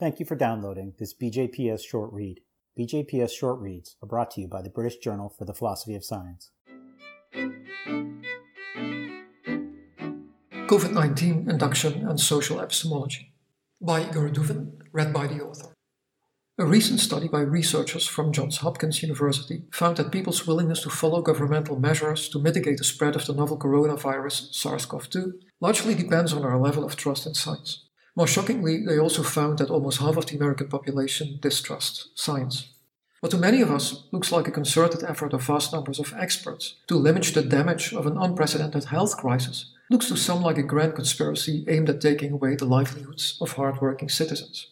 Thank you for downloading this BJPS short read. BJPS short reads are brought to you by the British Journal for the Philosophy of Science. COVID 19 Induction and Social Epistemology by Igor Douven, read by the author. A recent study by researchers from Johns Hopkins University found that people's willingness to follow governmental measures to mitigate the spread of the novel coronavirus SARS CoV 2 largely depends on our level of trust in science. More shockingly, they also found that almost half of the American population distrusts science. What to many of us looks like a concerted effort of vast numbers of experts to limit the damage of an unprecedented health crisis looks to some like a grand conspiracy aimed at taking away the livelihoods of hardworking citizens.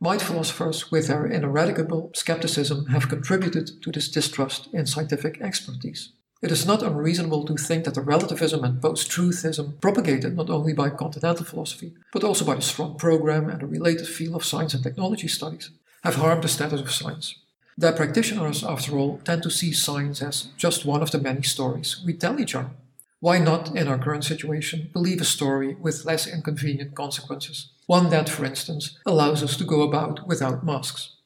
Might philosophers, with their ineradicable skepticism, have contributed to this distrust in scientific expertise? It is not unreasonable to think that the relativism and post truthism, propagated not only by continental philosophy, but also by the strong program and the related field of science and technology studies, have harmed the status of science. Their practitioners, after all, tend to see science as just one of the many stories we tell each other. Why not, in our current situation, believe a story with less inconvenient consequences? One that, for instance, allows us to go about without masks.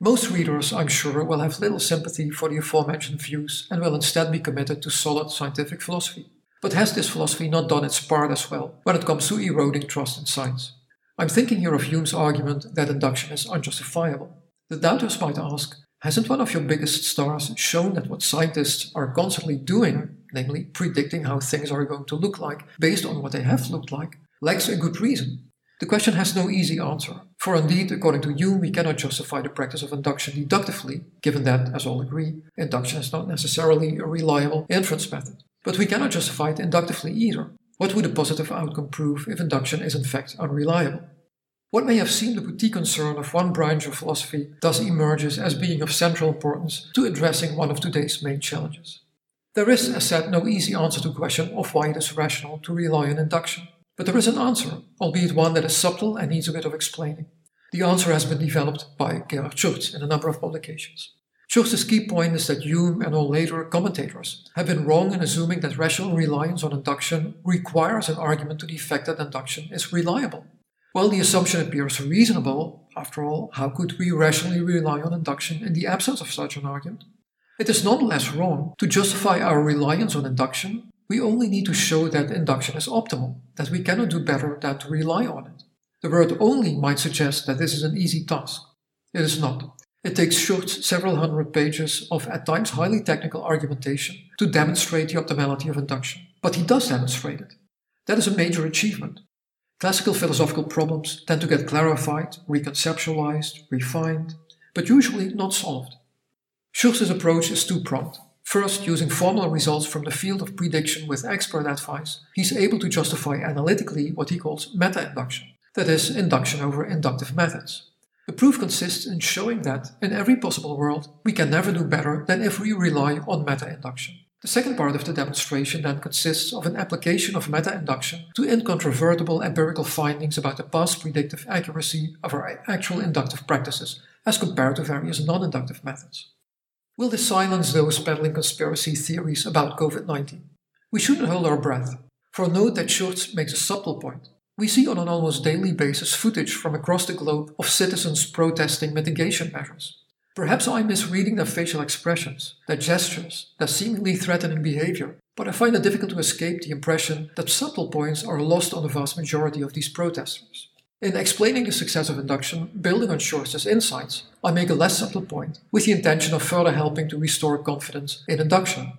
Most readers, I'm sure, will have little sympathy for the aforementioned views and will instead be committed to solid scientific philosophy. But has this philosophy not done its part as well when it comes to eroding trust in science? I'm thinking here of Hume's argument that induction is unjustifiable. The doubters might ask, hasn't one of your biggest stars shown that what scientists are constantly doing, namely predicting how things are going to look like based on what they have looked like, lacks a good reason? The question has no easy answer, for indeed, according to Hume, we cannot justify the practice of induction deductively, given that, as all agree, induction is not necessarily a reliable inference method. But we cannot justify it inductively either. What would a positive outcome prove if induction is in fact unreliable? What may have seemed a boutique concern of one branch of philosophy thus emerges as being of central importance to addressing one of today's main challenges. There is, as said, no easy answer to the question of why it is rational to rely on induction. But there is an answer, albeit one that is subtle and needs a bit of explaining. The answer has been developed by Gerhard Schurz in a number of publications. Schurz's key point is that Hume and all later commentators have been wrong in assuming that rational reliance on induction requires an argument to the effect that induction is reliable. While the assumption appears reasonable, after all, how could we rationally rely on induction in the absence of such an argument? It is nonetheless wrong to justify our reliance on induction we only need to show that induction is optimal, that we cannot do better than to rely on it. The word only might suggest that this is an easy task. It is not. It takes Schurz several hundred pages of at times highly technical argumentation to demonstrate the optimality of induction. But he does demonstrate it. That is a major achievement. Classical philosophical problems tend to get clarified, reconceptualized, refined, but usually not solved. Schurz's approach is two-pronged. First, using formal results from the field of prediction with expert advice, he's able to justify analytically what he calls meta-induction, that is, induction over inductive methods. The proof consists in showing that, in every possible world, we can never do better than if we rely on meta-induction. The second part of the demonstration then consists of an application of meta-induction to incontrovertible empirical findings about the past predictive accuracy of our actual inductive practices as compared to various non-inductive methods. Will this silence those peddling conspiracy theories about COVID 19? We shouldn't hold our breath, for note that Schurz makes a subtle point. We see on an almost daily basis footage from across the globe of citizens protesting mitigation measures. Perhaps I'm misreading their facial expressions, their gestures, their seemingly threatening behavior, but I find it difficult to escape the impression that subtle points are lost on the vast majority of these protesters. In explaining the success of induction, building on Schurz's insights, I make a less subtle point, with the intention of further helping to restore confidence in induction.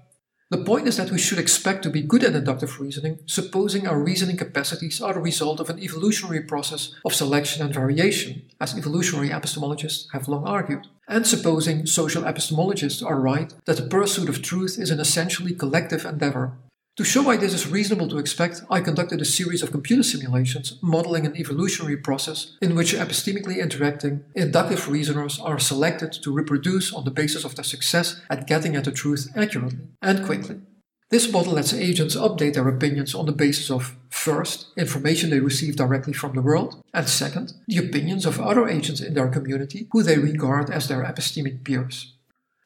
The point is that we should expect to be good at inductive reasoning, supposing our reasoning capacities are the result of an evolutionary process of selection and variation, as evolutionary epistemologists have long argued, and supposing social epistemologists are right that the pursuit of truth is an essentially collective endeavor, to show why this is reasonable to expect, I conducted a series of computer simulations modeling an evolutionary process in which epistemically interacting inductive reasoners are selected to reproduce on the basis of their success at getting at the truth accurately and quickly. This model lets agents update their opinions on the basis of, first, information they receive directly from the world, and second, the opinions of other agents in their community who they regard as their epistemic peers.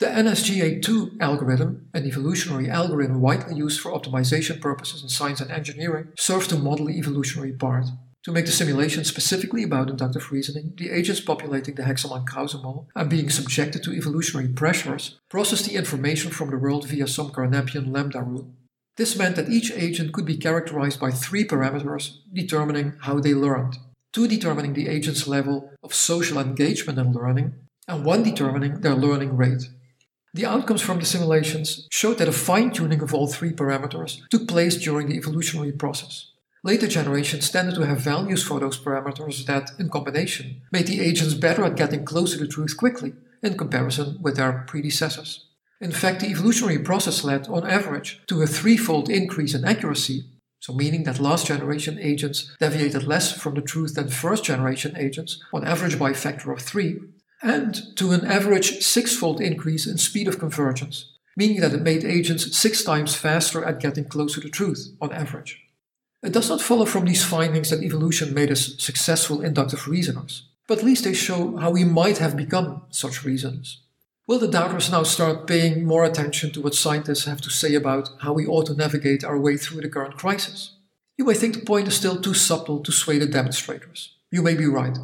The NSGA2 algorithm, an evolutionary algorithm widely used for optimization purposes in science and engineering, serves to model the evolutionary part. To make the simulation specifically about inductive reasoning, the agents populating the Hegselmann-Krause and being subjected to evolutionary pressures processed the information from the world via some Carnapian lambda rule. This meant that each agent could be characterized by three parameters determining how they learned two determining the agent's level of social engagement in learning, and one determining their learning rate. The outcomes from the simulations showed that a fine tuning of all three parameters took place during the evolutionary process. Later generations tended to have values for those parameters that, in combination, made the agents better at getting close to the truth quickly in comparison with their predecessors. In fact, the evolutionary process led, on average, to a threefold increase in accuracy so meaning that last generation agents deviated less from the truth than first generation agents, on average by a factor of 3, and to an average six-fold increase in speed of convergence, meaning that it made agents six times faster at getting close to the truth, on average. It does not follow from these findings that evolution made us successful inductive reasoners, but at least they show how we might have become such reasoners. Will the doubters now start paying more attention to what scientists have to say about how we ought to navigate our way through the current crisis? You may think the point is still too subtle to sway the demonstrators. You may be right.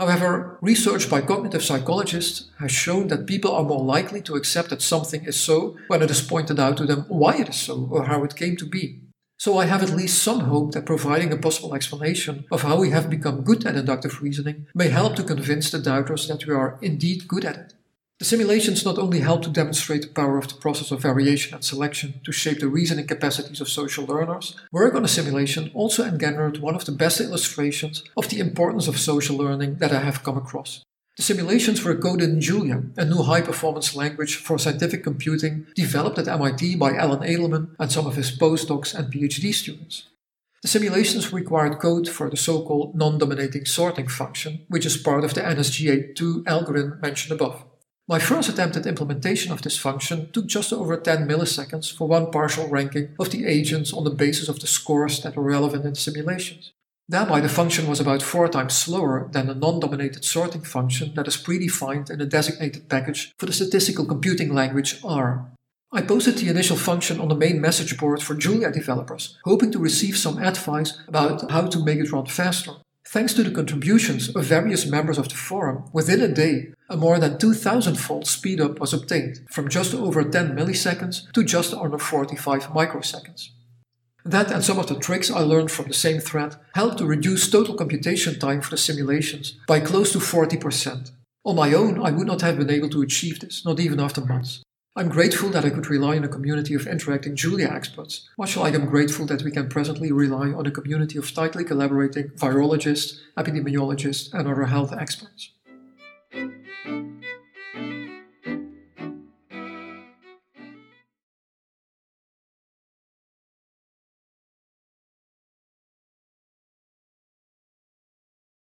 However, research by cognitive psychologists has shown that people are more likely to accept that something is so when it is pointed out to them why it is so or how it came to be. So I have at least some hope that providing a possible explanation of how we have become good at inductive reasoning may help to convince the doubters that we are indeed good at it. The simulations not only help to demonstrate the power of the process of variation and selection to shape the reasoning capacities of social learners, work on a simulation also engendered one of the best illustrations of the importance of social learning that I have come across. The simulations were coded in Julia, a new high-performance language for scientific computing developed at MIT by Alan Edelman and some of his postdocs and PhD students. The simulations required code for the so-called non-dominating sorting function, which is part of the NSGA2 algorithm mentioned above. My first attempt at implementation of this function took just over 10 milliseconds for one partial ranking of the agents on the basis of the scores that were relevant in the simulations. Thereby, the function was about four times slower than the non-dominated sorting function that is predefined in a designated package for the statistical computing language R. I posted the initial function on the main message board for Julia developers, hoping to receive some advice about how to make it run faster. Thanks to the contributions of various members of the forum, within a day, a more than 2000 fold speedup was obtained, from just over 10 milliseconds to just under 45 microseconds. That and some of the tricks I learned from the same thread helped to reduce total computation time for the simulations by close to 40%. On my own, I would not have been able to achieve this, not even after months. I'm grateful that I could rely on a community of interacting Julia experts, much like I'm grateful that we can presently rely on a community of tightly collaborating virologists, epidemiologists, and other health experts.